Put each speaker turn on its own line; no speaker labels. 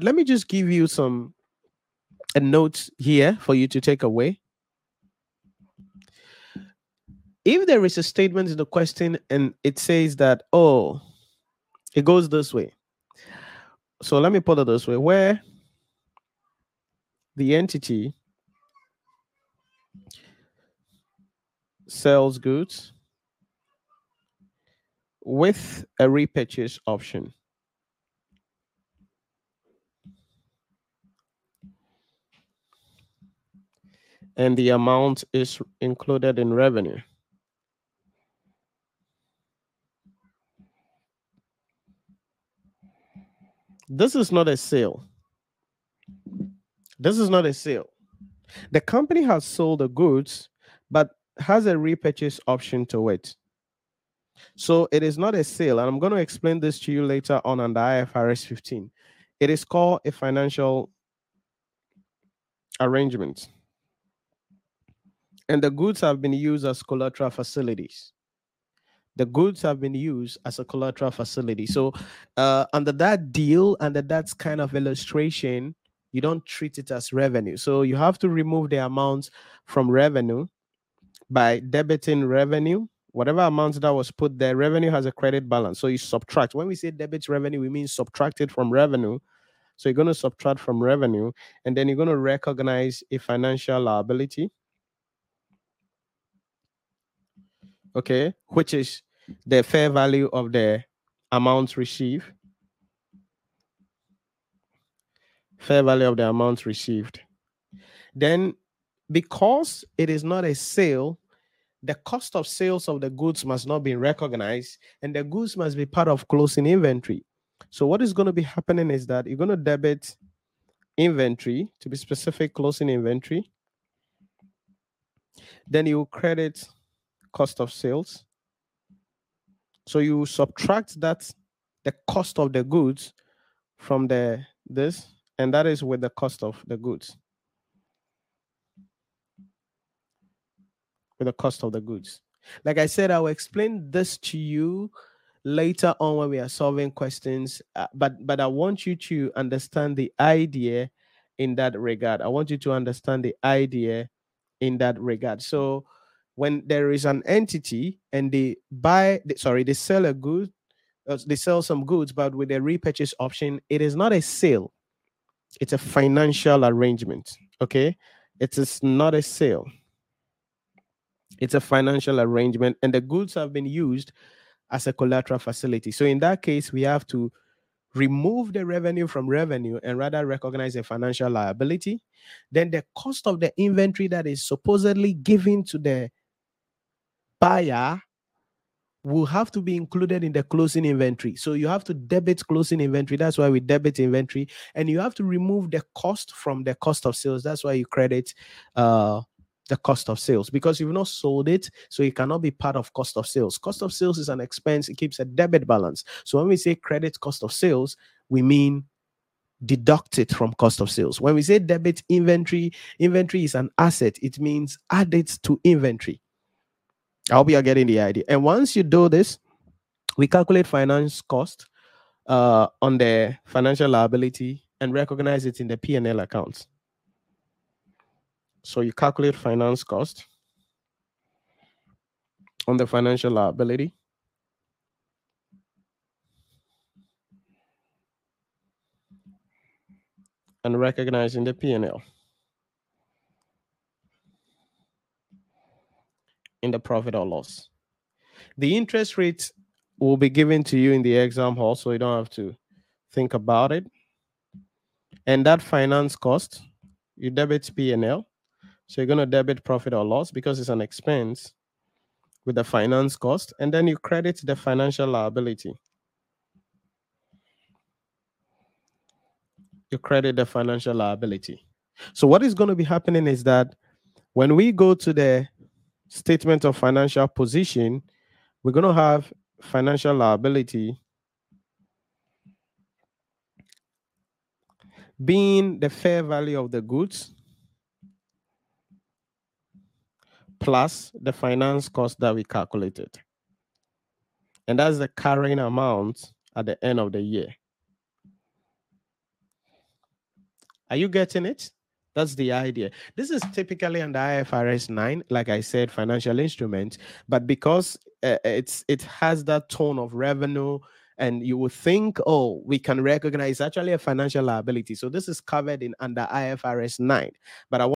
Let me just give you some a note here for you to take away. If there is a statement in the question and it says that, oh, it goes this way. So let me put it this way where the entity sells goods with a repurchase option. And the amount is included in revenue. This is not a sale. This is not a sale. The company has sold the goods, but has a repurchase option to it. So it is not a sale. And I'm going to explain this to you later on under IFRS 15. It is called a financial arrangement. And the goods have been used as collateral facilities. The goods have been used as a collateral facility. So, uh, under that deal, under that kind of illustration, you don't treat it as revenue. So, you have to remove the amounts from revenue by debiting revenue whatever amount that was put there, revenue has a credit balance. So you subtract. When we say debit revenue, we mean subtract it from revenue. So you're going to subtract from revenue, and then you're going to recognize a financial liability. Okay, which is the fair value of the amounts received. Fair value of the amounts received. Then, because it is not a sale, the cost of sales of the goods must not be recognized and the goods must be part of closing inventory. So, what is going to be happening is that you're going to debit inventory, to be specific, closing inventory. Then you credit cost of sales. So you subtract that the cost of the goods from the this, and that is with the cost of the goods. with the cost of the goods. Like I said, I will explain this to you later on when we are solving questions. Uh, but but I want you to understand the idea in that regard. I want you to understand the idea in that regard. So when there is an entity and they buy, sorry, they sell a good, uh, they sell some goods, but with a repurchase option, it is not a sale. It's a financial arrangement. Okay, it is not a sale. It's a financial arrangement, and the goods have been used as a collateral facility. So in that case, we have to remove the revenue from revenue and rather recognize a financial liability. Then the cost of the inventory that is supposedly given to the buyer will have to be included in the closing inventory. So you have to debit closing inventory. That's why we debit inventory. And you have to remove the cost from the cost of sales. That's why you credit uh, the cost of sales because you've not sold it, so it cannot be part of cost of sales. Cost of sales is an expense, it keeps a debit balance. So when we say credit cost of sales, we mean deduct it from cost of sales. When we say debit inventory, inventory is an asset, it means add it to inventory. I hope you are getting the idea. And once you do this, we calculate finance cost uh, on the financial liability and recognize it in the P&L accounts. So you calculate finance cost on the financial liability. And recognizing the P&L. In the profit or loss. The interest rate will be given to you in the exam hall, so you don't have to think about it. And that finance cost, you debit P&L, so you're going to debit profit or loss because it's an expense with the finance cost, and then you credit the financial liability. You credit the financial liability. So what is going to be happening is that when we go to the statement of financial position, we're going to have financial liability being the fair value of the goods plus the finance cost that we calculated. And that's the carrying amount at the end of the year. Are you getting it? That's the idea. This is typically under IFRS 9, like I said, financial instrument, but because uh, it's it has that tone of revenue and you would think, oh, we can recognize actually a financial liability. So this is covered in under IFRS 9. But I